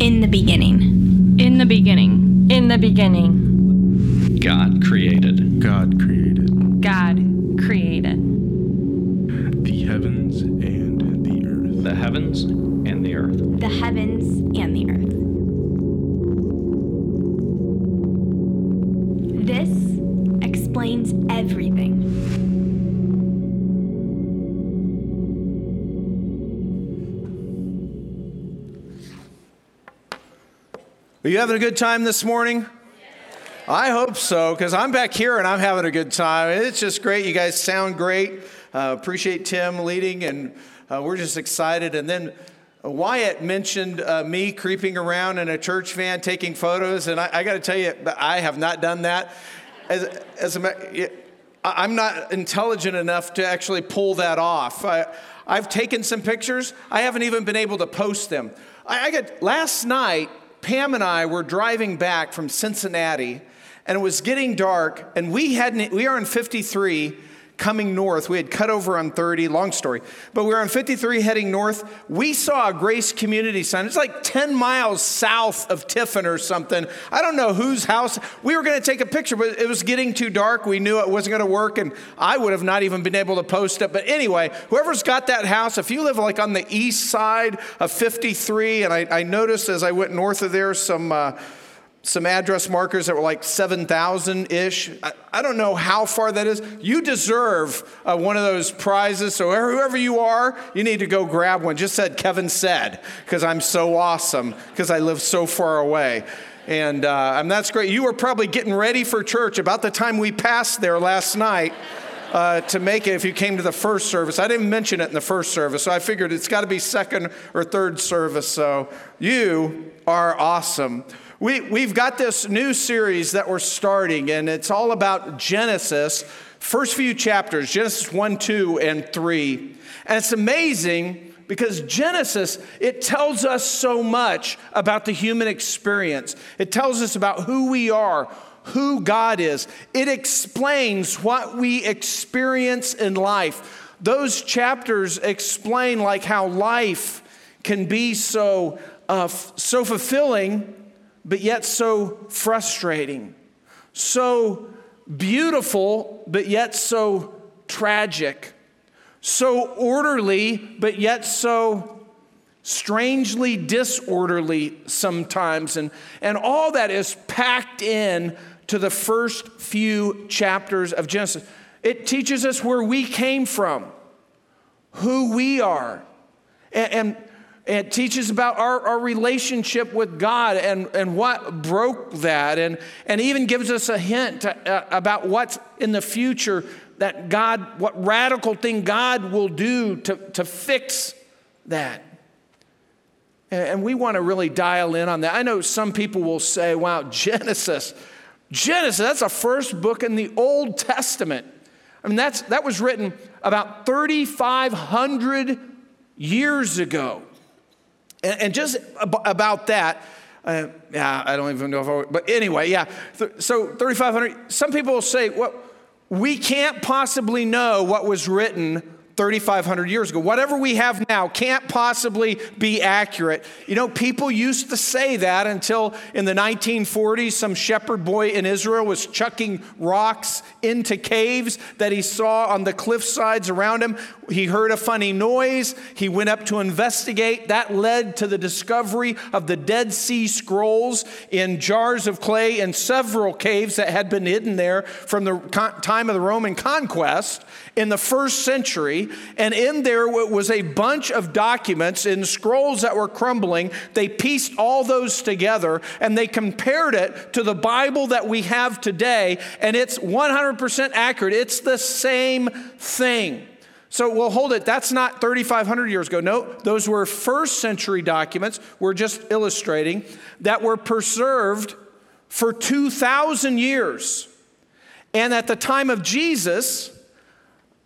In the beginning. In the beginning. In the beginning. God created. God created. God created. The heavens and the earth. The heavens and the earth. The heavens and the earth. This explains everything. Are you having a good time this morning? I hope so, because I'm back here and I'm having a good time. It's just great. You guys sound great. Uh, appreciate Tim leading, and uh, we're just excited. And then Wyatt mentioned uh, me creeping around in a church van taking photos, and I, I got to tell you, I have not done that. As, as a, I'm not intelligent enough to actually pull that off. I, I've taken some pictures. I haven't even been able to post them. I, I got last night. Pam and I were driving back from Cincinnati, and it was getting dark, and we hadn't. We are in 53 coming north. We had cut over on 30, long story. But we were on 53 heading north. We saw a Grace Community sign. It's like 10 miles south of Tiffin or something. I don't know whose house. We were going to take a picture, but it was getting too dark. We knew it wasn't going to work, and I would have not even been able to post it. But anyway, whoever's got that house, if you live like on the east side of 53, and I, I noticed as I went north of there some. Uh, some address markers that were like 7,000 ish. I, I, don't know how far that is. You deserve uh, one of those prizes. So, whoever you are, you need to go grab one. Just said Kevin said, because I'm so awesome, because I live so far away. And, uh, and that's great. You were probably getting ready for church about the time we passed there last night. Uh, to make it if you came to the first service. I didn't mention it in the first service, so I figured it's got to be second or third service. So you are awesome. We, we've got this new series that we're starting, and it's all about Genesis, first few chapters Genesis 1, 2, and 3. And it's amazing because Genesis, it tells us so much about the human experience. It tells us about who we are, who God is. It explains what we experience in life. Those chapters explain like how life can be so, uh, so fulfilling but yet so frustrating, so beautiful, but yet so tragic, so orderly, but yet so strangely disorderly sometimes. And, and all that is packed in to the first few chapters of Genesis. It teaches us where we came from, who we are. And, and it teaches about our, our relationship with God and, and what broke that, and, and even gives us a hint to, uh, about what's in the future that God, what radical thing God will do to, to fix that. And, and we want to really dial in on that. I know some people will say, wow, Genesis, Genesis, that's the first book in the Old Testament. I mean, that's, that was written about 3,500 years ago. And, and just ab- about that, uh, yeah, I don't even know if I, but anyway, yeah. So 3,500, some people will say, well, we can't possibly know what was written 3,500 years ago. Whatever we have now can't possibly be accurate. You know, people used to say that until in the 1940s, some shepherd boy in Israel was chucking rocks into caves that he saw on the cliff sides around him. He heard a funny noise. He went up to investigate. That led to the discovery of the Dead Sea Scrolls in jars of clay in several caves that had been hidden there from the time of the Roman conquest in the first century. And in there was a bunch of documents in scrolls that were crumbling. They pieced all those together and they compared it to the Bible that we have today, and it's 100% accurate. It's the same thing. So we'll hold it. That's not 3,500 years ago. No, those were first century documents. We're just illustrating that were preserved for 2,000 years. And at the time of Jesus,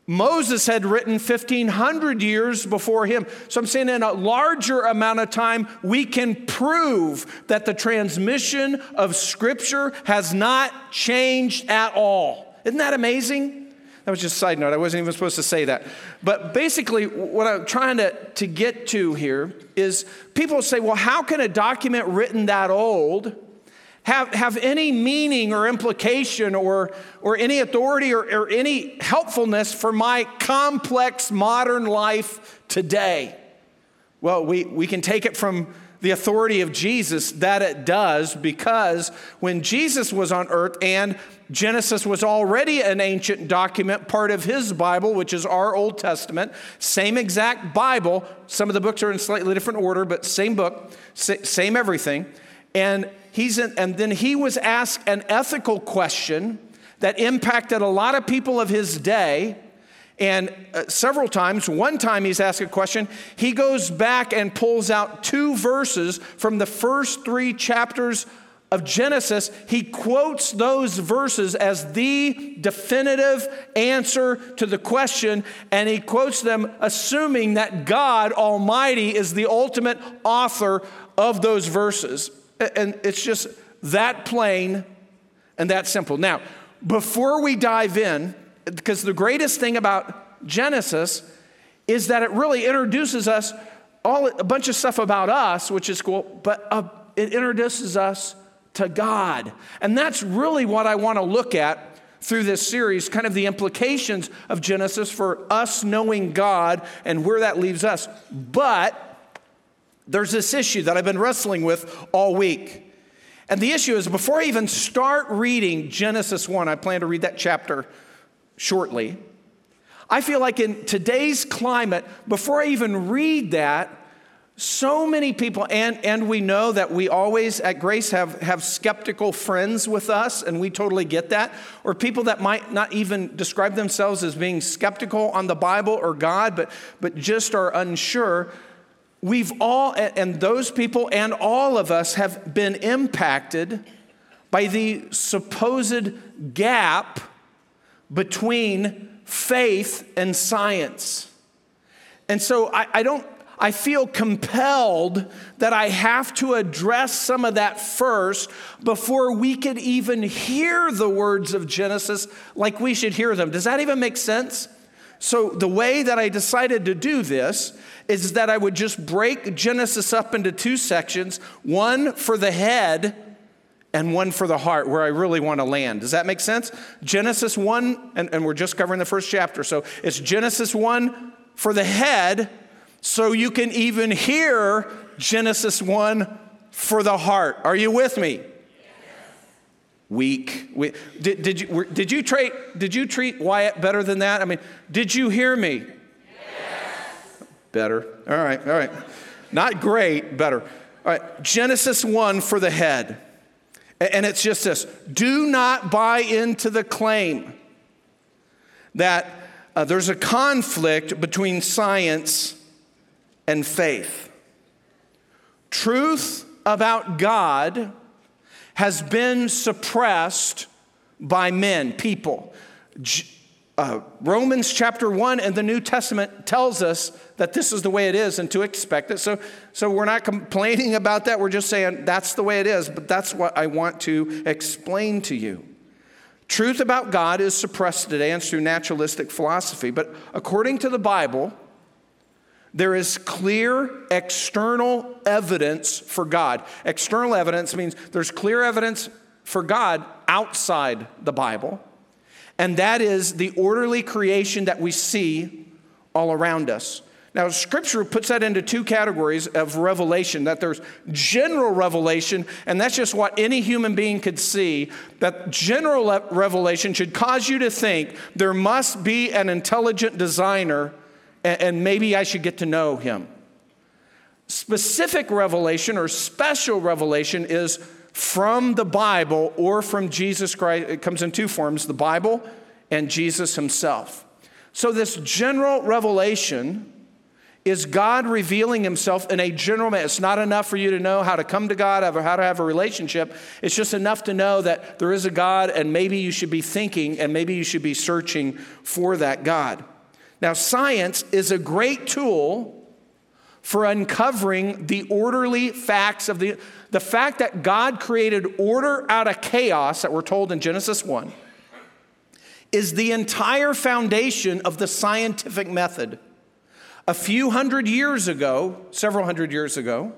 Moses had written 1,500 years before him. So I'm saying in a larger amount of time, we can prove that the transmission of Scripture has not changed at all. Isn't that amazing? That was just a side note. I wasn't even supposed to say that. But basically, what I'm trying to, to get to here is people say, well, how can a document written that old have, have any meaning or implication or, or any authority or, or any helpfulness for my complex modern life today? Well, we, we can take it from the authority of Jesus that it does because when Jesus was on earth and Genesis was already an ancient document, part of his Bible, which is our Old Testament, same exact Bible. Some of the books are in slightly different order, but same book, same everything. And he's in, and then he was asked an ethical question that impacted a lot of people of his day. And uh, several times, one time he's asked a question, he goes back and pulls out two verses from the first three chapters of Genesis. He quotes those verses as the definitive answer to the question, and he quotes them assuming that God Almighty is the ultimate author of those verses. And it's just that plain and that simple. Now, before we dive in, because the greatest thing about Genesis is that it really introduces us all a bunch of stuff about us, which is cool, but uh, it introduces us to God. And that's really what I want to look at through this series, kind of the implications of Genesis for us knowing God and where that leaves us. But there's this issue that I've been wrestling with all week. And the issue is before I even start reading Genesis 1, I plan to read that chapter shortly. I feel like in today's climate, before I even read that, so many people, and, and we know that we always at Grace have, have skeptical friends with us, and we totally get that, or people that might not even describe themselves as being skeptical on the Bible or God, but, but just are unsure. We've all, and those people and all of us have been impacted by the supposed gap between faith and science. And so I, I, don't, I feel compelled that I have to address some of that first before we could even hear the words of Genesis like we should hear them. Does that even make sense? So, the way that I decided to do this is that I would just break Genesis up into two sections one for the head and one for the heart, where I really want to land. Does that make sense? Genesis 1, and, and we're just covering the first chapter. So it's Genesis 1 for the head, so you can even hear Genesis 1 for the heart. Are you with me? Weak. We, did, did, you, did, you treat, did you treat Wyatt better than that? I mean, did you hear me? Yes. Better. All right, all right. Not great, better. All right, Genesis 1 for the head. And it's just this do not buy into the claim that uh, there's a conflict between science and faith. Truth about God has been suppressed by men, people. Uh, Romans chapter 1 and the New Testament tells us that this is the way it is and to expect it. So, so we're not complaining about that. We're just saying that's the way it is, but that's what I want to explain to you. Truth about God is suppressed today and through naturalistic philosophy, but according to the Bible, there is clear external evidence for God. External evidence means there's clear evidence for God outside the Bible, and that is the orderly creation that we see all around us. Now, scripture puts that into two categories of revelation that there's general revelation, and that's just what any human being could see. That general revelation should cause you to think there must be an intelligent designer and maybe I should get to know him. Specific revelation or special revelation is from the Bible or from Jesus Christ. It comes in two forms the Bible and Jesus himself. So, this general revelation is God revealing himself in a general manner. It's not enough for you to know how to come to God, or how to have a relationship. It's just enough to know that there is a God, and maybe you should be thinking and maybe you should be searching for that God. Now, science is a great tool for uncovering the orderly facts of the, the fact that God created order out of chaos that we're told in Genesis 1 is the entire foundation of the scientific method. A few hundred years ago, several hundred years ago,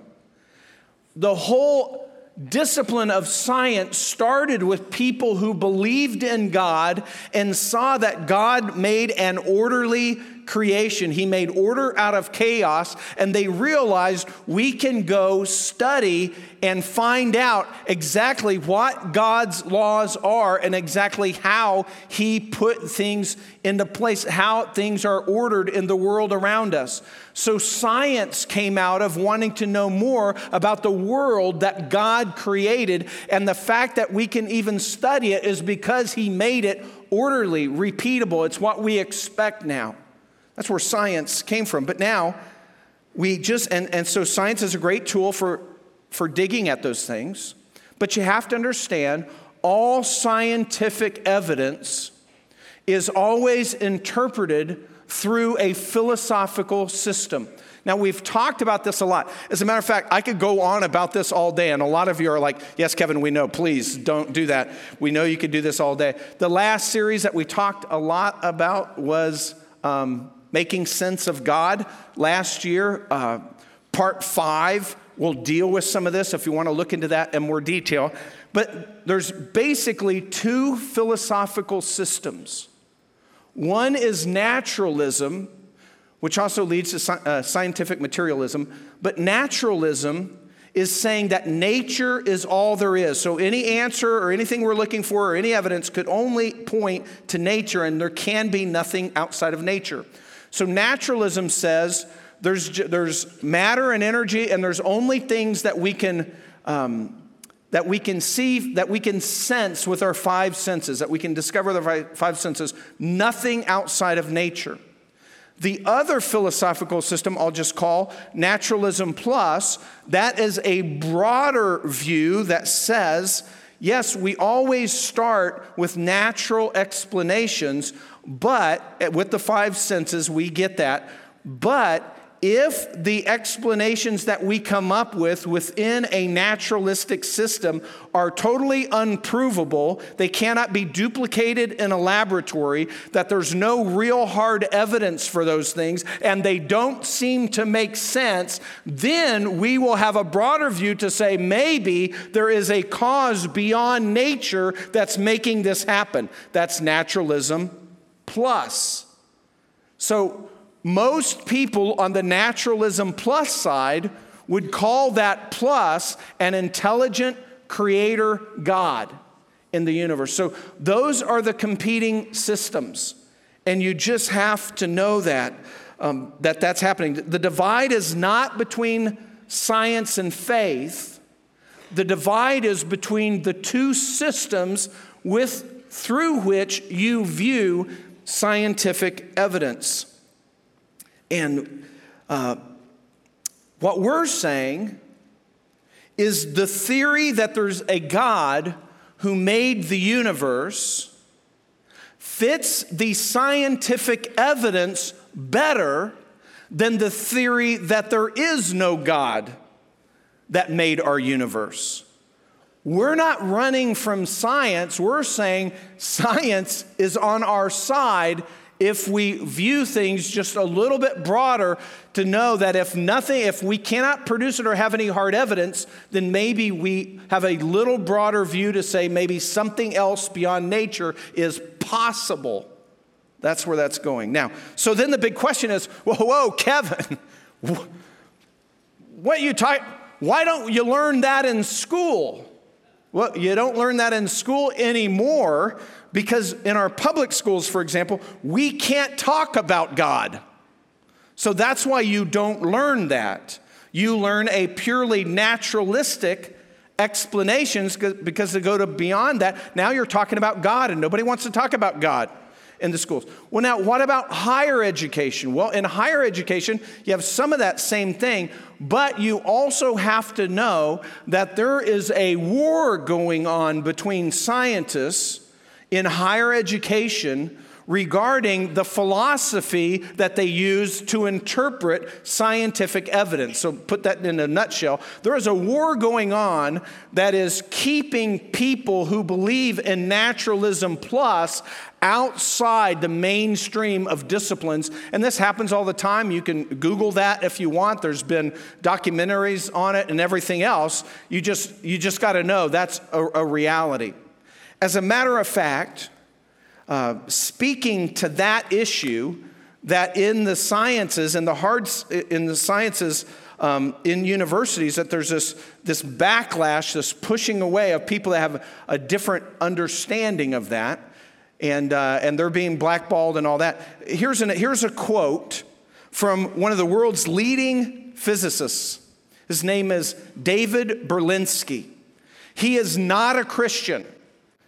the whole discipline of science started with people who believed in God and saw that God made an orderly creation. He made order out of chaos, and they realized we can go study and find out exactly what God's laws are and exactly how He put things into place, how things are ordered in the world around us. So, science came out of wanting to know more about the world that God created, and the fact that we can even study it is because He made it orderly, repeatable. It's what we expect now. That's where science came from. But now, we just, and, and so science is a great tool for, for digging at those things. But you have to understand all scientific evidence is always interpreted through a philosophical system. Now, we've talked about this a lot. As a matter of fact, I could go on about this all day, and a lot of you are like, Yes, Kevin, we know. Please don't do that. We know you could do this all day. The last series that we talked a lot about was um, Making Sense of God last year. Uh, part five will deal with some of this if you want to look into that in more detail. But there's basically two philosophical systems. One is naturalism, which also leads to uh, scientific materialism, but naturalism is saying that nature is all there is. So any answer or anything we're looking for or any evidence could only point to nature, and there can be nothing outside of nature. So naturalism says there's, there's matter and energy, and there's only things that we can. Um, that we can see, that we can sense with our five senses, that we can discover the five senses, nothing outside of nature. The other philosophical system I'll just call naturalism plus, that is a broader view that says, yes, we always start with natural explanations, but eh, with the five senses, we get that. But if the explanations that we come up with within a naturalistic system are totally unprovable, they cannot be duplicated in a laboratory, that there's no real hard evidence for those things, and they don't seem to make sense, then we will have a broader view to say maybe there is a cause beyond nature that's making this happen. That's naturalism plus. So, most people on the naturalism plus side would call that plus an intelligent creator God in the universe. So those are the competing systems. And you just have to know that, um, that that's happening. The divide is not between science and faith. The divide is between the two systems with, through which you view scientific evidence. And uh, what we're saying is the theory that there's a God who made the universe fits the scientific evidence better than the theory that there is no God that made our universe. We're not running from science, we're saying science is on our side if we view things just a little bit broader to know that if nothing, if we cannot produce it or have any hard evidence, then maybe we have a little broader view to say maybe something else beyond nature is possible. That's where that's going. Now, so then the big question is whoa, whoa, Kevin, what you talk, why don't you learn that in school? Well, you don't learn that in school anymore because in our public schools, for example, we can't talk about God. So that's why you don't learn that. You learn a purely naturalistic explanations because they go to beyond that. Now you're talking about God, and nobody wants to talk about God in the schools. Well, now, what about higher education? Well, in higher education, you have some of that same thing, but you also have to know that there is a war going on between scientists in higher education regarding the philosophy that they use to interpret scientific evidence. So, put that in a nutshell. There is a war going on that is keeping people who believe in naturalism plus outside the mainstream of disciplines. And this happens all the time. You can Google that if you want. There's been documentaries on it and everything else. You just, you just got to know that's a, a reality. As a matter of fact, uh, speaking to that issue, that in the sciences, in the hard, in the sciences, um, in universities, that there's this, this backlash, this pushing away of people that have a different understanding of that, and, uh, and they're being blackballed and all that. Here's, an, here's a quote from one of the world's leading physicists. His name is David Berlinski. He is not a Christian.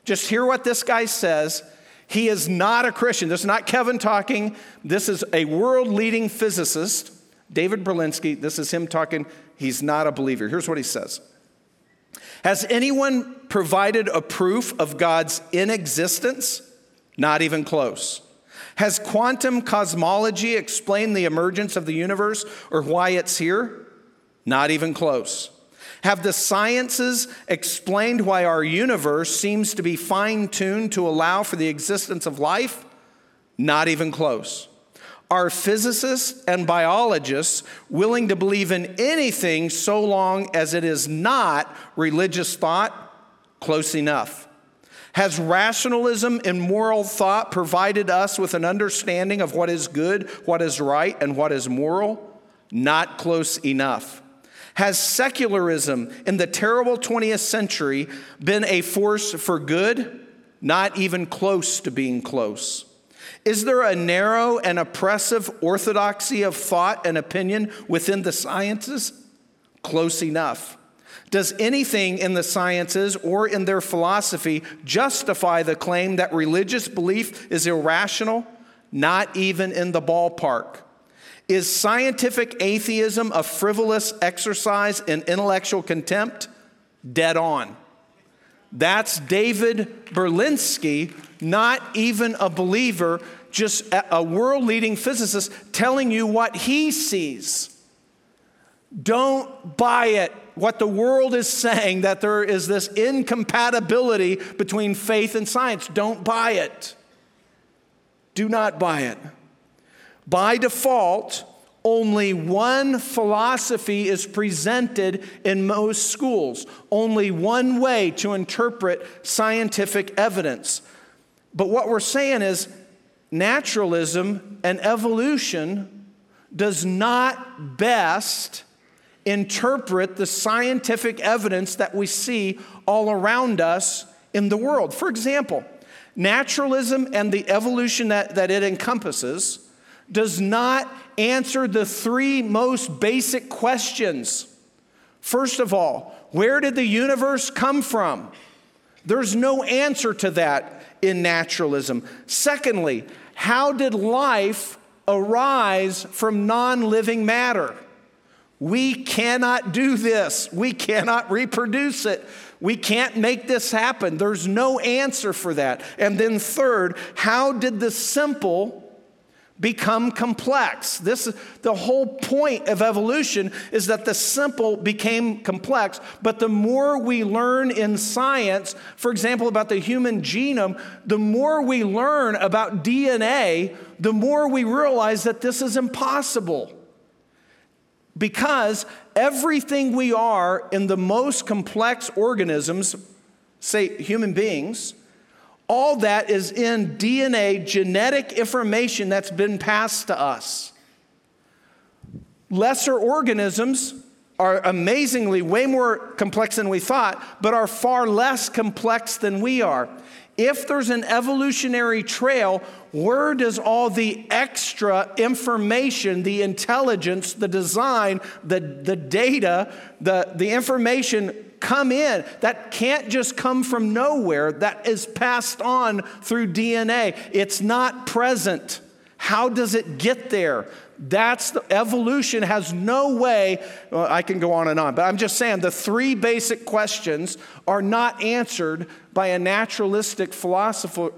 Just hear what this guy says he is not a Christian. This is not Kevin talking. This is a world leading physicist, David Berlinski. This is him talking. He's not a believer. Here's what he says Has anyone provided a proof of God's inexistence? Not even close. Has quantum cosmology explained the emergence of the universe or why it's here? Not even close. Have the sciences explained why our universe seems to be fine tuned to allow for the existence of life? Not even close. Are physicists and biologists willing to believe in anything so long as it is not religious thought? Close enough. Has rationalism and moral thought provided us with an understanding of what is good, what is right, and what is moral? Not close enough. Has secularism in the terrible 20th century been a force for good? Not even close to being close. Is there a narrow and oppressive orthodoxy of thought and opinion within the sciences? Close enough. Does anything in the sciences or in their philosophy justify the claim that religious belief is irrational? Not even in the ballpark. Is scientific atheism a frivolous exercise in intellectual contempt? Dead on. That's David Berlinski, not even a believer, just a world leading physicist telling you what he sees. Don't buy it. What the world is saying that there is this incompatibility between faith and science. Don't buy it. Do not buy it. By default, only one philosophy is presented in most schools, only one way to interpret scientific evidence. But what we're saying is naturalism and evolution does not best interpret the scientific evidence that we see all around us in the world. For example, naturalism and the evolution that, that it encompasses does not answer the three most basic questions. First of all, where did the universe come from? There's no answer to that in naturalism. Secondly, how did life arise from non living matter? We cannot do this. We cannot reproduce it. We can't make this happen. There's no answer for that. And then, third, how did the simple become complex. This the whole point of evolution is that the simple became complex, but the more we learn in science, for example about the human genome, the more we learn about DNA, the more we realize that this is impossible. Because everything we are in the most complex organisms, say human beings, all that is in DNA, genetic information that's been passed to us. Lesser organisms are amazingly way more complex than we thought, but are far less complex than we are. If there's an evolutionary trail, where does all the extra information, the intelligence, the design, the, the data, the, the information come in. That can't just come from nowhere. That is passed on through DNA. It's not present. How does it get there? That's the evolution has no way. Well, I can go on and on, but I'm just saying the three basic questions are not answered by a naturalistic philosophy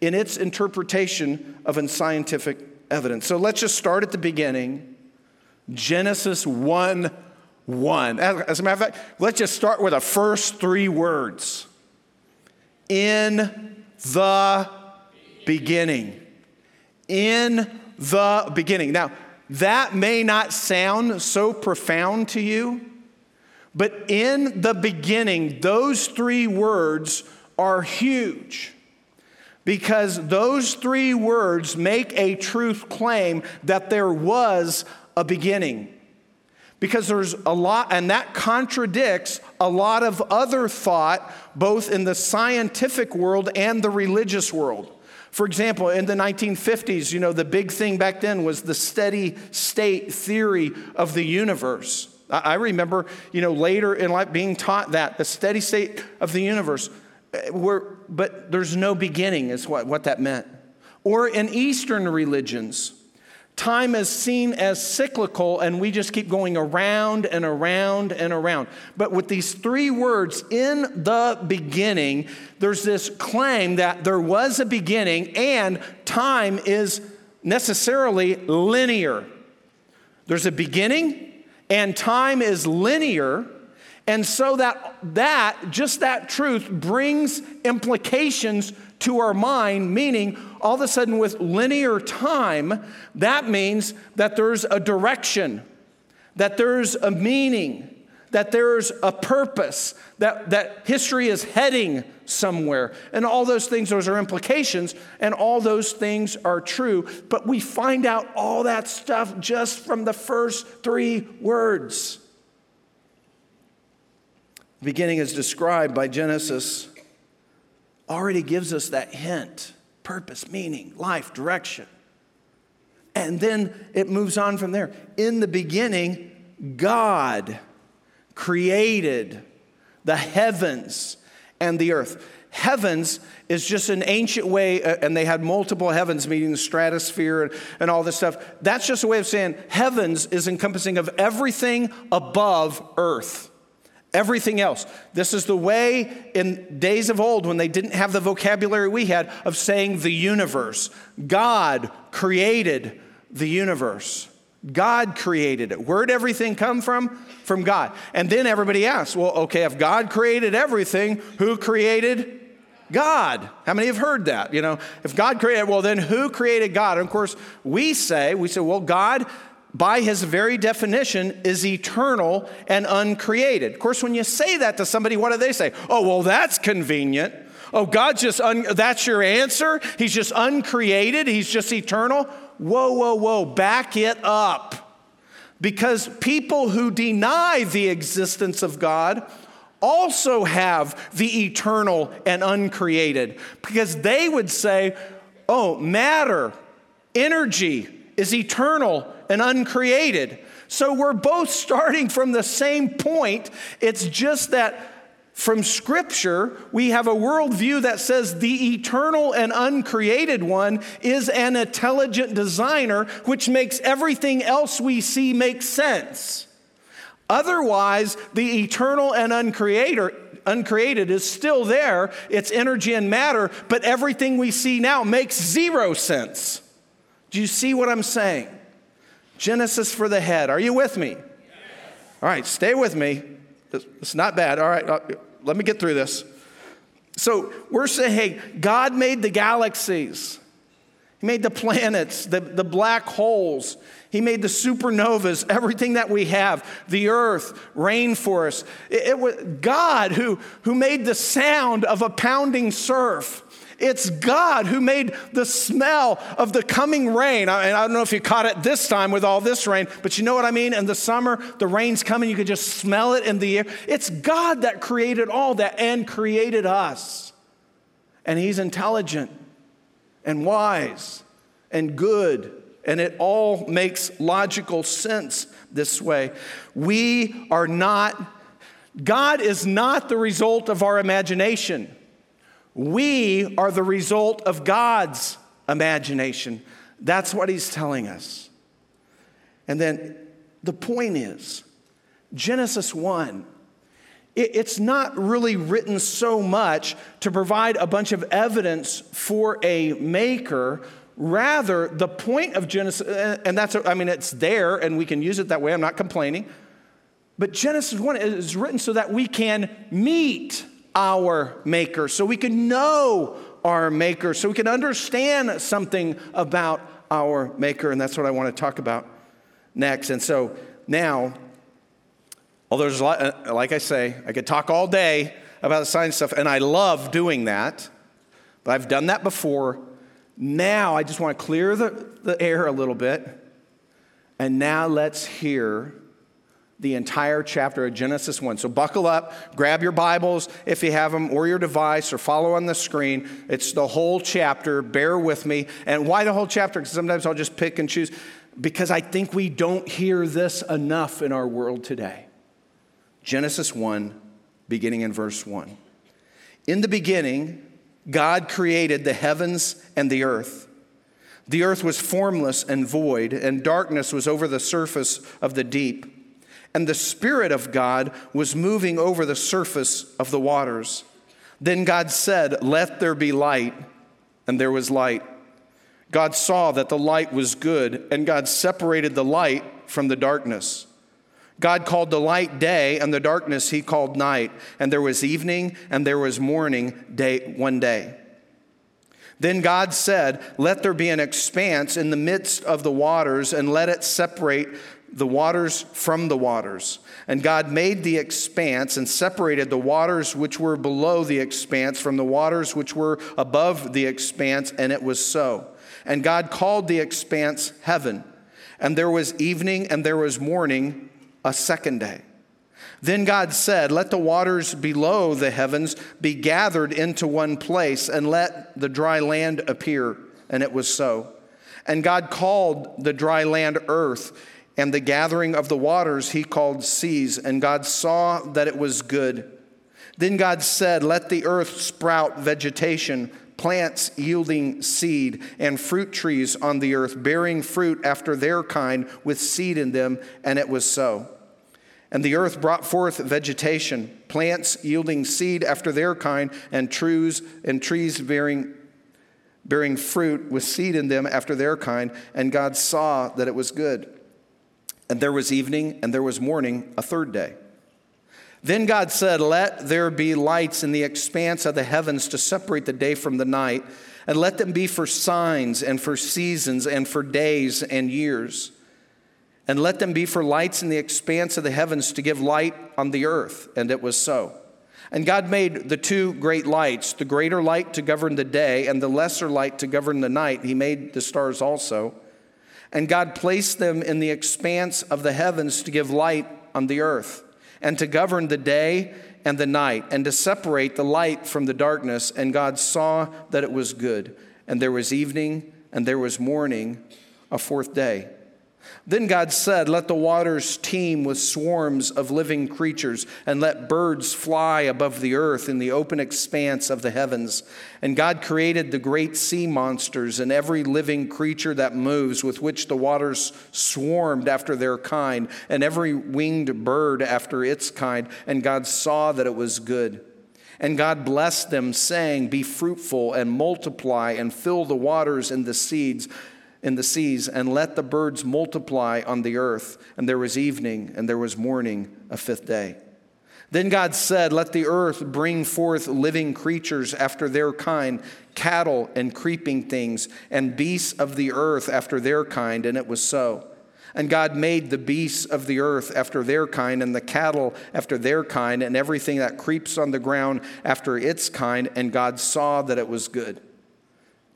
in its interpretation of unscientific evidence. So let's just start at the beginning. Genesis 1 1. As a matter of fact, let's just start with the first three words. In the beginning. In the beginning. Now, that may not sound so profound to you, but in the beginning, those three words are huge because those three words make a truth claim that there was a beginning. Because there's a lot, and that contradicts a lot of other thought, both in the scientific world and the religious world. For example, in the 1950s, you know, the big thing back then was the steady state theory of the universe. I remember, you know, later in life being taught that, the steady state of the universe. Eh, where, but there's no beginning, is what, what that meant. Or in Eastern religions, time is seen as cyclical and we just keep going around and around and around. But with these three words, in the beginning, there's this claim that there was a beginning and time is necessarily linear. There's a beginning and time is linear. And so that that just that truth brings implications to our mind, meaning all of a sudden with linear time, that means that there's a direction, that there's a meaning, that there's a purpose, that, that history is heading somewhere. And all those things, those are implications, and all those things are true. But we find out all that stuff just from the first three words. The beginning is described by Genesis, already gives us that hint purpose, meaning, life, direction. And then it moves on from there. In the beginning, God created the heavens and the earth. Heavens is just an ancient way, uh, and they had multiple heavens, meaning the stratosphere and, and all this stuff. That's just a way of saying heavens is encompassing of everything above earth. Everything else. This is the way in days of old when they didn't have the vocabulary we had of saying the universe. God created the universe. God created it. Where'd everything come from? From God. And then everybody asks, well, okay, if God created everything, who created God. How many have heard that? You know, if God created, well, then who created God? And of course, we say, we say, well, God, by his very definition, is eternal and uncreated. Of course, when you say that to somebody, what do they say? Oh, well, that's convenient. Oh, God just, un- that's your answer? He's just uncreated, he's just eternal? Whoa, whoa, whoa, back it up. Because people who deny the existence of God also have the eternal and uncreated because they would say, oh, matter, energy is eternal and uncreated. So we're both starting from the same point. It's just that from Scripture, we have a worldview that says the eternal and uncreated one is an intelligent designer, which makes everything else we see make sense. Otherwise, the eternal and uncreated, uncreated is still there, it's energy and matter, but everything we see now makes zero sense. Do you see what I'm saying? Genesis for the head. Are you with me? Yes. All right, stay with me. It's not bad. All right, uh, let me get through this. So we're saying, hey, God made the galaxies. He made the planets, the, the black holes. He made the supernovas, everything that we have, the earth, rainforest. It, it was God who, who made the sound of a pounding surf. It's God who made the smell of the coming rain. I, I don't know if you caught it this time with all this rain, but you know what I mean? In the summer, the rain's coming, you could just smell it in the air. It's God that created all that and created us. And He's intelligent and wise and good and it all makes logical sense this way. We are not, God is not the result of our imagination. We are the result of God's imagination. That's what he's telling us. And then the point is Genesis 1, it's not really written so much to provide a bunch of evidence for a maker. Rather, the point of Genesis, and that's, I mean, it's there and we can use it that way. I'm not complaining. But Genesis 1 is written so that we can meet our Maker, so we can know our Maker, so we can understand something about our Maker. And that's what I want to talk about next. And so now, although there's a lot, uh, like I say, I could talk all day about the science stuff, and I love doing that, but I've done that before. Now I just want to clear the, the air a little bit. And now let's hear the entire chapter of Genesis 1. So buckle up, grab your Bibles if you have them, or your device, or follow on the screen. It's the whole chapter. Bear with me. And why the whole chapter? Because sometimes I'll just pick and choose. Because I think we don't hear this enough in our world today. Genesis 1, beginning in verse 1. In the beginning, God created the heavens and the earth. The earth was formless and void, and darkness was over the surface of the deep and the Spirit of God was moving over the surface of the waters. Then God said, Let there be light, and there was light. God saw that the light was good, and God separated the light from the darkness. God called the light day, and the darkness he called night. And there was evening, and there was morning, day one day. Then God said, Let there be an expanse in the midst of the waters, and let it separate the waters from the waters. And God made the expanse and separated the waters which were below the expanse from the waters which were above the expanse, and it was so. And God called the expanse heaven. And there was evening and there was morning a second day. Then God said, Let the waters below the heavens be gathered into one place, and let the dry land appear. And it was so. And God called the dry land earth and the gathering of the waters he called seas, and God saw that it was good. Then God said, Let the earth sprout vegetation, plants yielding seed, and fruit trees on the earth, bearing fruit after their kind, with seed in them, and it was so. And the earth brought forth vegetation, plants yielding seed after their kind, and trees and trees bearing bearing fruit with seed in them after their kind, and God saw that it was good. And there was evening and there was morning, a third day. Then God said, Let there be lights in the expanse of the heavens to separate the day from the night, and let them be for signs and for seasons and for days and years. And let them be for lights in the expanse of the heavens to give light on the earth. And it was so. And God made the two great lights, the greater light to govern the day, and the lesser light to govern the night. He made the stars also. And God placed them in the expanse of the heavens to give light on the earth, and to govern the day and the night, and to separate the light from the darkness. And God saw that it was good. And there was evening, and there was morning, a fourth day. Then God said, Let the waters teem with swarms of living creatures, and let birds fly above the earth in the open expanse of the heavens. And God created the great sea monsters and every living creature that moves, with which the waters swarmed after their kind, and every winged bird after its kind. And God saw that it was good. And God blessed them, saying, Be fruitful and multiply, and fill the waters and the seeds in the seas, and let the birds multiply on the earth. And there was evening, and there was morning, a fifth day. Then God said, Let the earth bring forth living creatures after their kind, cattle and creeping things, and beasts of the earth after their kind. And it was so. And God made the beasts of the earth after their kind, and the cattle after their kind, and everything that creeps on the ground after its kind. And God saw that it was good.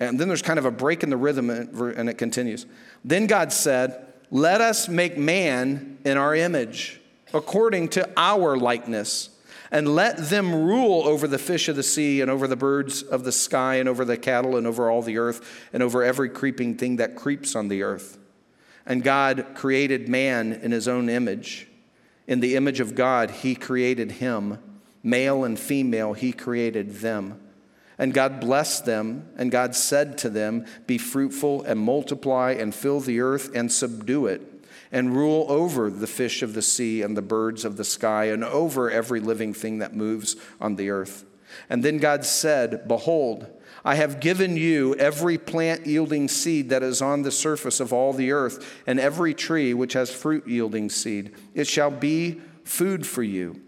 And then there's kind of a break in the rhythm, and it continues. Then God said, Let us make man in our image, according to our likeness, and let them rule over the fish of the sea, and over the birds of the sky, and over the cattle, and over all the earth, and over every creeping thing that creeps on the earth. And God created man in his own image. In the image of God, he created him. Male and female, he created them. And God blessed them, and God said to them, Be fruitful and multiply and fill the earth and subdue it, and rule over the fish of the sea and the birds of the sky and over every living thing that moves on the earth. And then God said, Behold, I have given you every plant yielding seed that is on the surface of all the earth, and every tree which has fruit yielding seed. It shall be food for you.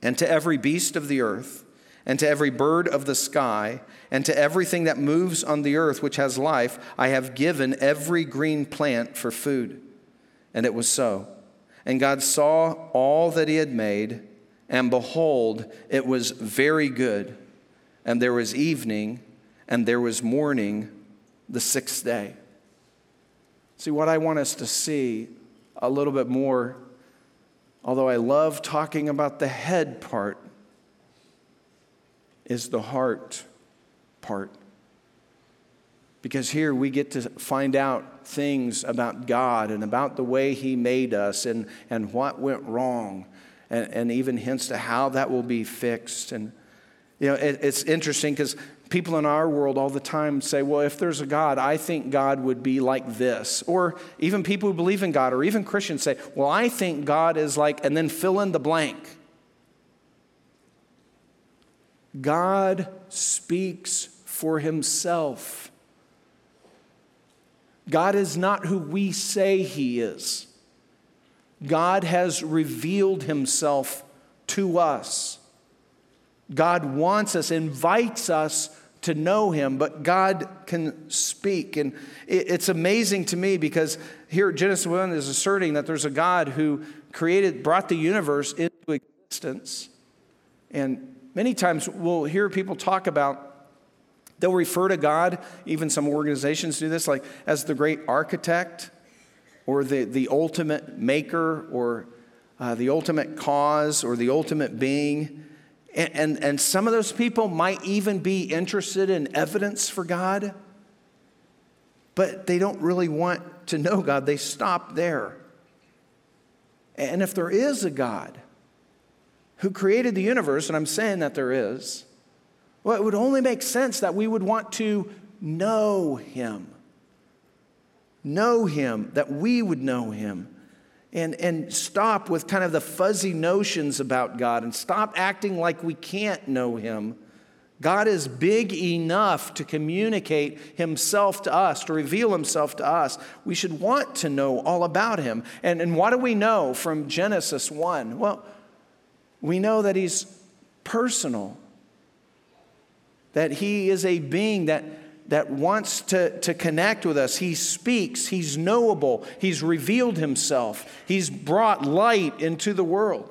And to every beast of the earth, and to every bird of the sky, and to everything that moves on the earth which has life, I have given every green plant for food. And it was so. And God saw all that he had made, and behold, it was very good. And there was evening, and there was morning the sixth day. See, what I want us to see a little bit more, although I love talking about the head part, is the heart part. Because here we get to find out things about God and about the way He made us and, and what went wrong, and, and even hints to how that will be fixed. And, you know, it, it's interesting because people in our world all the time say, well, if there's a God, I think God would be like this. Or even people who believe in God, or even Christians say, well, I think God is like, and then fill in the blank. God speaks for himself. God is not who we say he is. God has revealed himself to us. God wants us, invites us to know him, but God can speak. And it's amazing to me because here Genesis 1 is asserting that there's a God who created, brought the universe into existence. And many times we'll hear people talk about They'll refer to God, even some organizations do this, like as the great architect or the, the ultimate maker or uh, the ultimate cause or the ultimate being. And, and, and some of those people might even be interested in evidence for God, but they don't really want to know God. They stop there. And if there is a God who created the universe, and I'm saying that there is, well, it would only make sense that we would want to know him. Know him, that we would know him. And, and stop with kind of the fuzzy notions about God and stop acting like we can't know him. God is big enough to communicate himself to us, to reveal himself to us. We should want to know all about him. And, and what do we know from Genesis 1? Well, we know that he's personal that He is a being that, that wants to, to connect with us. He speaks, He's knowable, He's revealed Himself, He's brought light into the world.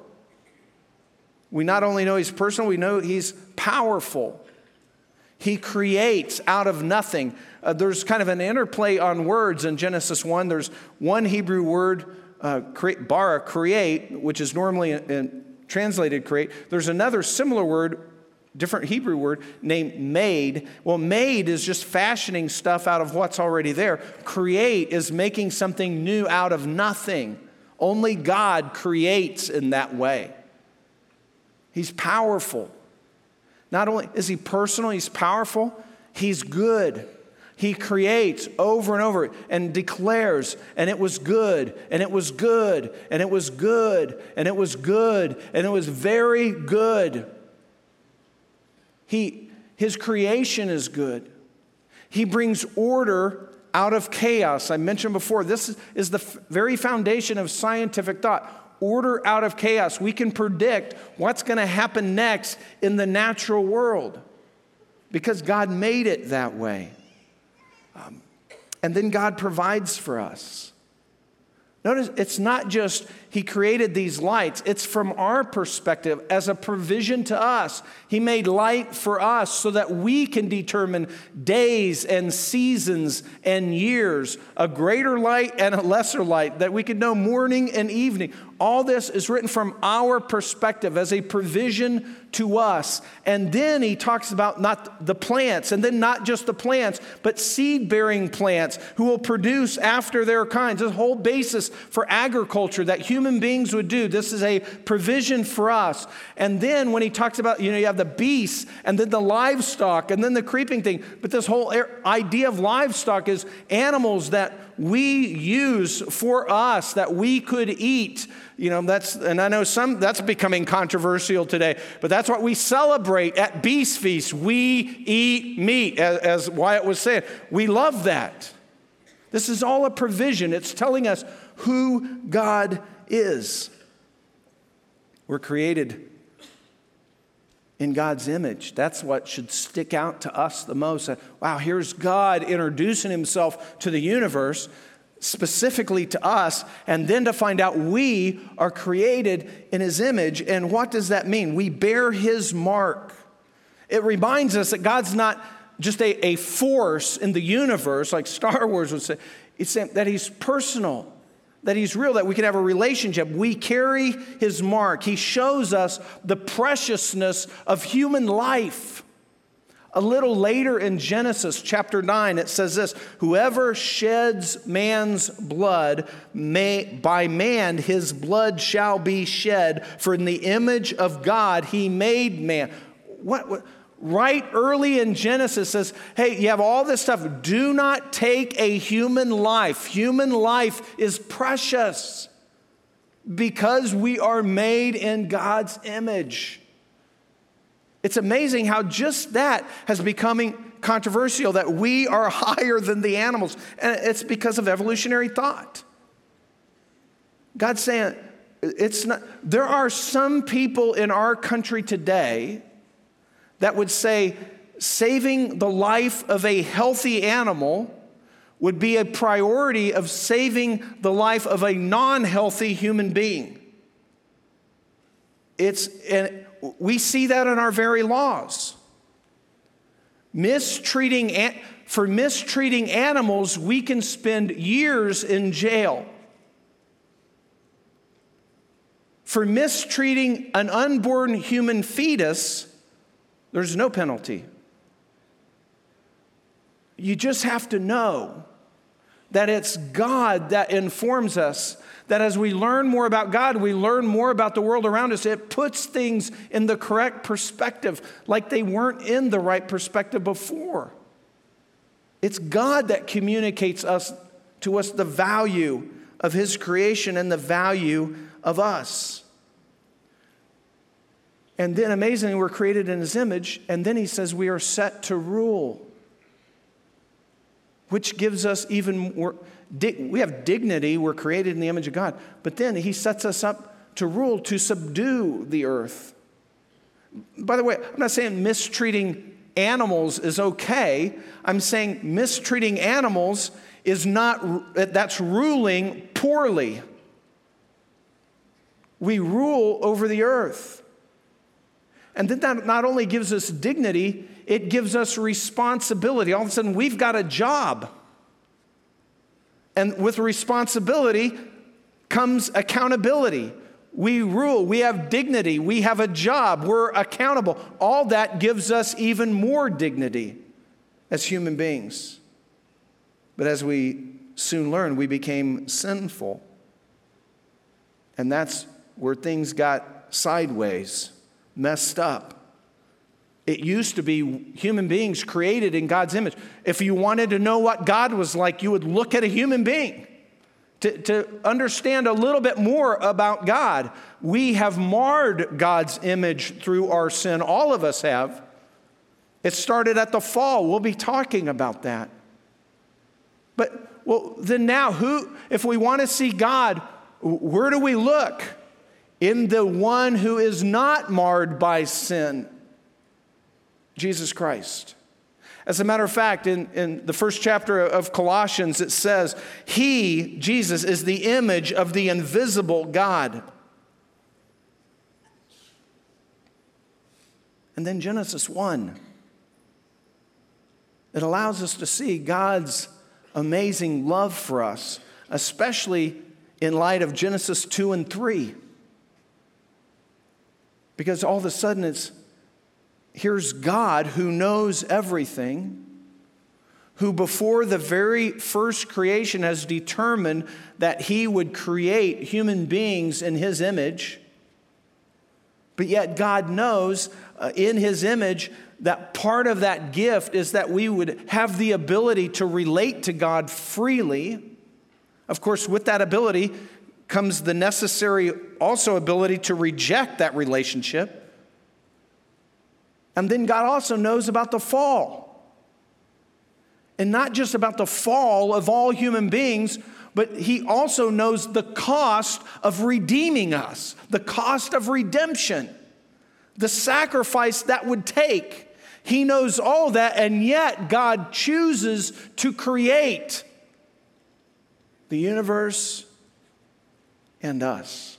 We not only know He's personal, we know He's powerful. He creates out of nothing. Uh, there's kind of an interplay on words in Genesis 1. There's one Hebrew word, uh, create, bara, create, which is normally in, translated create. There's another similar word, different Hebrew word named made. Well, made is just fashioning stuff out of what's already there. Create is making something new out of nothing. Only God creates in that way. He's powerful. Not only is he personal, he's powerful, he's good. He creates over and over and declares, and it was good, and it was good, and it was good, and it was good, and it was very good. He, his creation is good. He brings order out of chaos. I mentioned before, this is the very foundation of scientific thought. Order out of chaos. We can predict what's going to happen next in the natural world because God made it that way. Um, and then God provides for us. Notice it's not just he created these lights, it's from our perspective as a provision to us. He made light for us so that we can determine days and seasons and years, a greater light and a lesser light, that we could know morning and evening. All this is written from our perspective as a provision to us. And then he talks about not the plants, and then not just the plants, but seed bearing plants who will produce after their kinds. The whole basis for agriculture that human beings would do. This is a provision for us. And then when he talks about, you know, you have the beasts and then the livestock and then the creeping thing. But this whole idea of livestock is animals that we use for us that we could eat. You know, that's, and I know some, that's becoming controversial today, but that's what we celebrate at Beast Feast. We eat meat, as, as Wyatt was saying. We love that. This is all a provision. It's telling us who God is. We're created in God's image. That's what should stick out to us the most. Uh, wow, here's God introducing himself to the universe, specifically to us, and then to find out we are created in his image. And what does that mean? We bear his mark. It reminds us that God's not just a, a force in the universe, like Star Wars would say, it's that he's personal that he's real, that we can have a relationship. We carry his mark. He shows us the preciousness of human life. A little later in Genesis chapter 9, it says this Whoever sheds man's blood, may, by man his blood shall be shed, for in the image of God he made man. What? what right early in Genesis says, hey, you have all this stuff. Do not take a human life. Human life is precious because we are made in God's image. It's amazing how just that has becoming controversial that we are higher than the animals. And it's because of evolutionary thought. God's saying, it's not, there are some people in our country today that would say saving the life of a healthy animal would be a priority of saving the life of a non healthy human being. It's, and we see that in our very laws. Mistreating, for mistreating animals, we can spend years in jail. For mistreating an unborn human fetus, there's no penalty. You just have to know that it's God that informs us. That as we learn more about God, we learn more about the world around us. It puts things in the correct perspective, like they weren't in the right perspective before. It's God that communicates us to us the value of His creation and the value of us. And then amazingly, we're created in his image. And then he says we are set to rule, which gives us even more. We have dignity. We're created in the image of God. But then he sets us up to rule, to subdue the earth. By the way, I'm not saying mistreating animals is okay. I'm saying mistreating animals is not, that's ruling poorly. We rule over the earth. And then that not only gives us dignity, it gives us responsibility. All of a sudden, we've got a job. And with responsibility comes accountability. We rule, we have dignity, we have a job, we're accountable. All that gives us even more dignity as human beings. But as we soon learned, we became sinful. And that's where things got sideways messed up. It used to be human beings created in God's image. If you wanted to know what God was like, you would look at a human being. To, to understand a little bit more about God, we have marred God's image through our sin. All of us have. It started at the fall. We'll be talking about that. But, well, then now, who, if we want to see God, where do we look? In the one who is not marred by sin, Jesus Christ. As a matter of fact, in, in the first chapter of Colossians, it says, He, Jesus, is the image of the invisible God. And then Genesis 1. It allows us to see God's amazing love for us, especially in light of Genesis 2 and 3. Because all of a sudden it's here's God who knows everything, who before the very first creation has determined that he would create human beings in his image. But yet, God knows uh, in his image that part of that gift is that we would have the ability to relate to God freely. Of course, with that ability comes the necessary also ability to reject that relationship. And then God also knows about the fall. And not just about the fall of all human beings, but He also knows the cost of redeeming us, the cost of redemption, the sacrifice that would take. He knows all that, and yet God chooses to create the universe and us.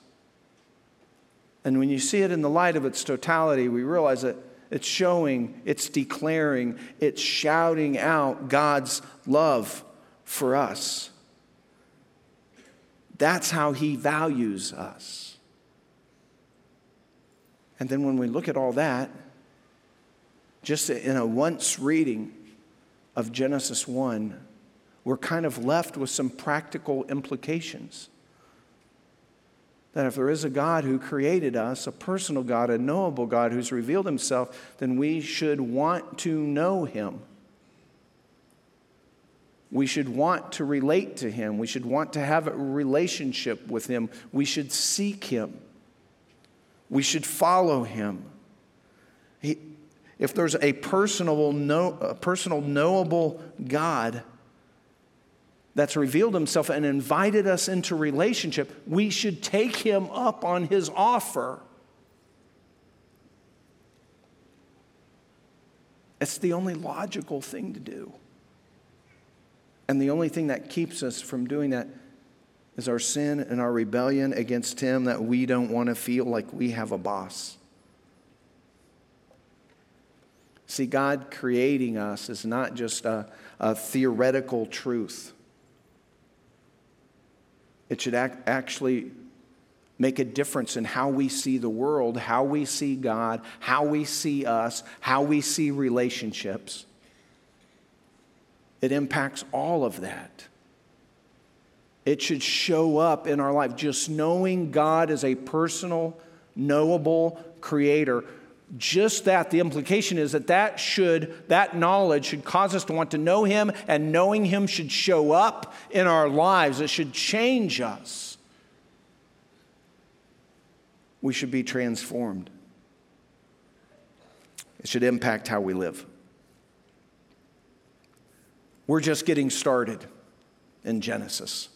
And when you see it in the light of its totality, we realize that it's showing, it's declaring, it's shouting out God's love for us. That's how He values us. And then when we look at all that, just in a once reading of Genesis 1, we're kind of left with some practical implications that if there is a God who created us, a personal God, a knowable God who's revealed himself, then we should want to know him. We should want to relate to him. We should want to have a relationship with him. We should seek him. We should follow him. He, if there's a personal, know, a personal, knowable God, that's revealed himself and invited us into relationship, we should take him up on his offer. It's the only logical thing to do. And the only thing that keeps us from doing that is our sin and our rebellion against him that we don't want to feel like we have a boss. See, God creating us is not just a, a theoretical truth. It should act, actually make a difference in how we see the world, how we see God, how we see us, how we see relationships. It impacts all of that. It should show up in our life. Just knowing God as a personal, knowable creator just that the implication is that that should that knowledge should cause us to want to know him and knowing him should show up in our lives. It should change us. We should be transformed. It should impact how we live. We're just getting started in genesis.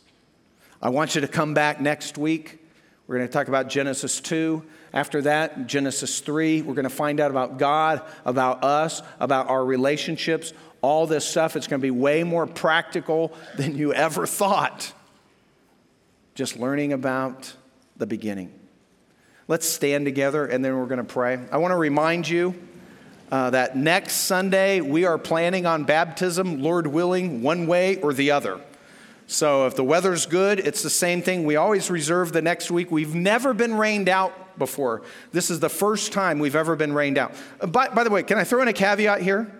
I want you to come back next week we're going to talk about genesis 2 after that, Genesis 3, we're going to find out about God, about us, about our relationships, all this stuff. It's going to be way more practical than you ever thought. Just learning about the beginning. Let's stand together and then we're going to pray. I want to remind you uh, that next Sunday we are planning on baptism, Lord willing, one way or the other. So if the weather's good, it's the same thing. We always reserve the next week. We've never been rained out before. This is the first time we've ever been rained out. Uh, by, by the way, can I throw in a caveat here?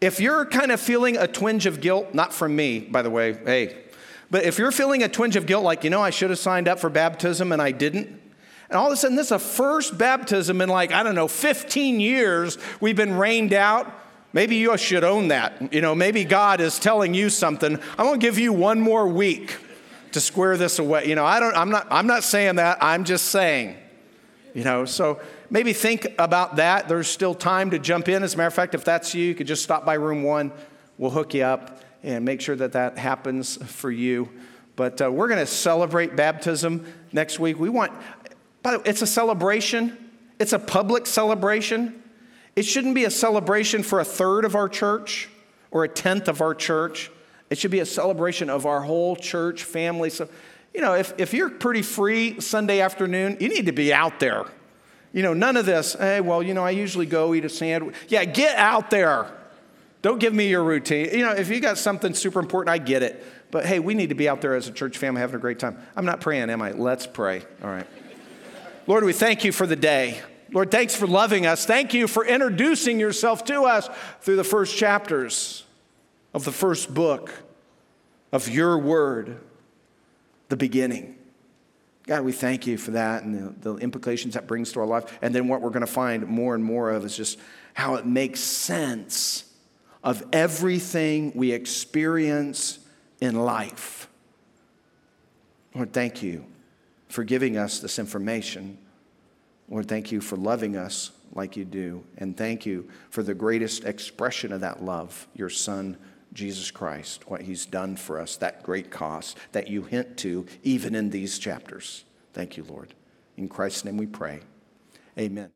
If you're kind of feeling a twinge of guilt, not from me, by the way, hey, but if you're feeling a twinge of guilt, like, you know, I should have signed up for baptism and I didn't, and all of a sudden, this is the first baptism in like, I don't know, 15 years we've been rained out. Maybe you should own that. You know, maybe God is telling you something. I'm going to give you one more week to square this away. You know, I don't, I'm not, I'm not saying that. I'm just saying you know, so maybe think about that. There's still time to jump in. As a matter of fact, if that's you, you could just stop by room one. We'll hook you up and make sure that that happens for you. But uh, we're going to celebrate baptism next week. We want, by the way, it's a celebration, it's a public celebration. It shouldn't be a celebration for a third of our church or a tenth of our church. It should be a celebration of our whole church family. So you know, if, if you're pretty free Sunday afternoon, you need to be out there. You know, none of this, hey, well, you know, I usually go eat a sandwich. Yeah, get out there. Don't give me your routine. You know, if you got something super important, I get it. But hey, we need to be out there as a church family having a great time. I'm not praying, am I? Let's pray. All right. Lord, we thank you for the day. Lord, thanks for loving us. Thank you for introducing yourself to us through the first chapters. of the first book of your word, the beginning. God, we thank you for that and the, the implications that brings to our life. And then what we're going to find more and more of is just how it makes sense of everything we experience in life. Lord, thank you for giving us this information. Lord, thank you for loving us like you do. And thank you for the greatest expression of that love, your Son, Jesus Christ, what he's done for us, that great cost that you hint to even in these chapters. Thank you, Lord. In Christ's name we pray. Amen.